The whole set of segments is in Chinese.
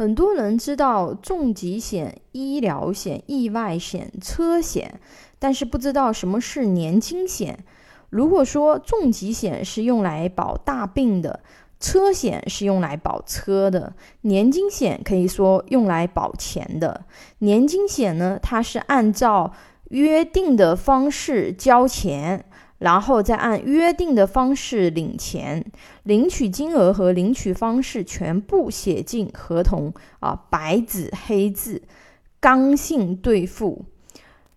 很多人知道重疾险、医疗险、意外险、车险，但是不知道什么是年金险。如果说重疾险是用来保大病的，车险是用来保车的，年金险可以说用来保钱的。年金险呢，它是按照约定的方式交钱。然后再按约定的方式领钱，领取金额和领取方式全部写进合同啊，白纸黑字，刚性兑付。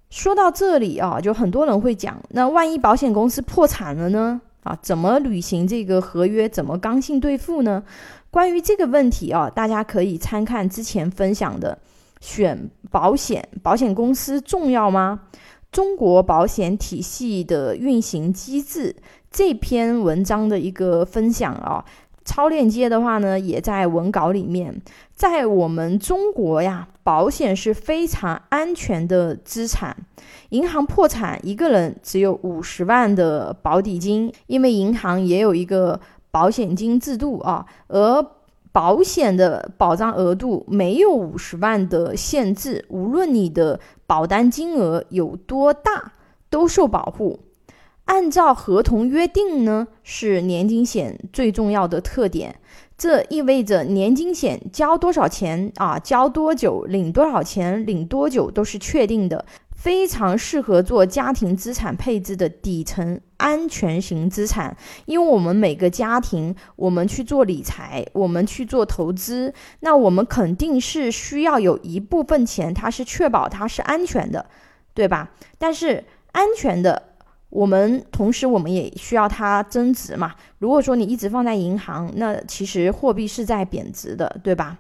说到这里啊，就很多人会讲，那万一保险公司破产了呢？啊，怎么履行这个合约？怎么刚性兑付呢？关于这个问题啊，大家可以参看之前分享的，选保险，保险公司重要吗？中国保险体系的运行机制这篇文章的一个分享啊，超链接的话呢，也在文稿里面。在我们中国呀，保险是非常安全的资产。银行破产，一个人只有五十万的保底金，因为银行也有一个保险金制度啊，而。保险的保障额度没有五十万的限制，无论你的保单金额有多大，都受保护。按照合同约定呢，是年金险最重要的特点。这意味着年金险交多少钱啊，交多久，领多少钱，领多久都是确定的。非常适合做家庭资产配置的底层安全型资产，因为我们每个家庭，我们去做理财，我们去做投资，那我们肯定是需要有一部分钱，它是确保它是安全的，对吧？但是安全的，我们同时我们也需要它增值嘛。如果说你一直放在银行，那其实货币是在贬值的，对吧？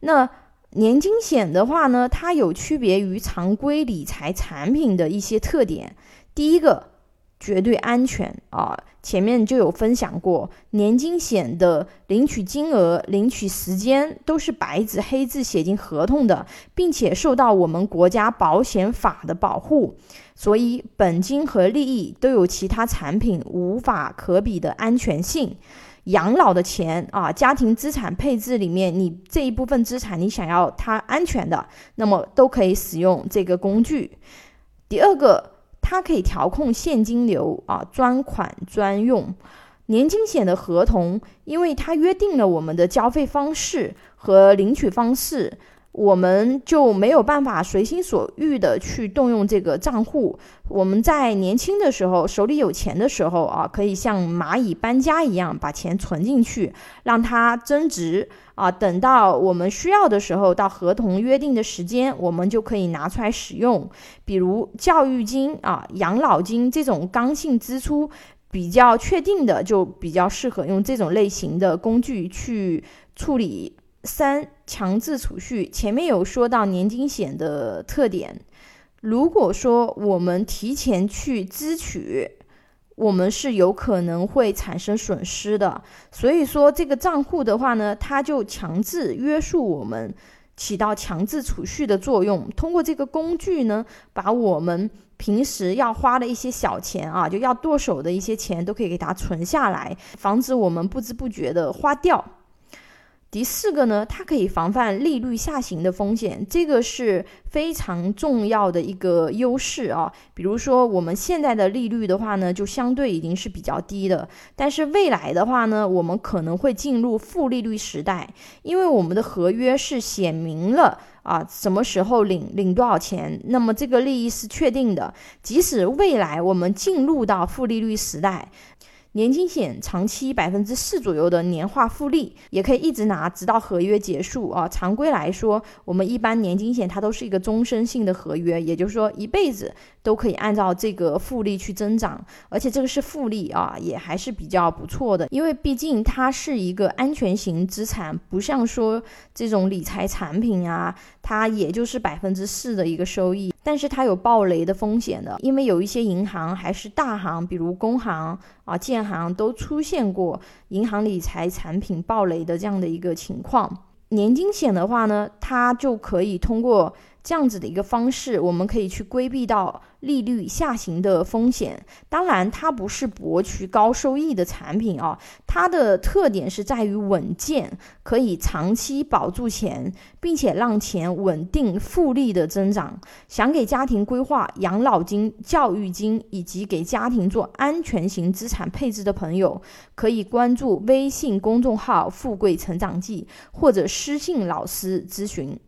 那。年金险的话呢，它有区别于常规理财产品的一些特点。第一个，绝对安全啊，前面就有分享过，年金险的领取金额、领取时间都是白纸黑字写进合同的，并且受到我们国家保险法的保护，所以本金和利益都有其他产品无法可比的安全性。养老的钱啊，家庭资产配置里面，你这一部分资产你想要它安全的，那么都可以使用这个工具。第二个，它可以调控现金流啊，专款专用。年金险的合同，因为它约定了我们的交费方式和领取方式。我们就没有办法随心所欲的去动用这个账户。我们在年轻的时候，手里有钱的时候啊，可以像蚂蚁搬家一样把钱存进去，让它增值啊。等到我们需要的时候，到合同约定的时间，我们就可以拿出来使用。比如教育金啊、养老金这种刚性支出比较确定的，就比较适合用这种类型的工具去处理。三强制储蓄，前面有说到年金险的特点。如果说我们提前去支取，我们是有可能会产生损失的。所以说这个账户的话呢，它就强制约束我们，起到强制储蓄的作用。通过这个工具呢，把我们平时要花的一些小钱啊，就要剁手的一些钱，都可以给它存下来，防止我们不知不觉的花掉。第四个呢，它可以防范利率下行的风险，这个是非常重要的一个优势啊。比如说我们现在的利率的话呢，就相对已经是比较低的，但是未来的话呢，我们可能会进入负利率时代，因为我们的合约是写明了啊，什么时候领领多少钱，那么这个利益是确定的，即使未来我们进入到负利率时代。年金险长期百分之四左右的年化复利，也可以一直拿，直到合约结束啊。常规来说，我们一般年金险它都是一个终身性的合约，也就是说一辈子都可以按照这个复利去增长，而且这个是复利啊，也还是比较不错的。因为毕竟它是一个安全型资产，不像说这种理财产品啊，它也就是百分之四的一个收益，但是它有暴雷的风险的，因为有一些银行还是大行，比如工行。啊，建行都出现过银行理财产品暴雷的这样的一个情况。年金险的话呢，它就可以通过这样子的一个方式，我们可以去规避到利率下行的风险。当然，它不是博取高收益的产品啊，它的特点是在于稳健，可以长期保住钱，并且让钱稳定复利的增长。想给家庭规划养老金、教育金，以及给家庭做安全型资产配置的朋友，可以关注微信公众号“富贵成长记”或者私信老师咨询。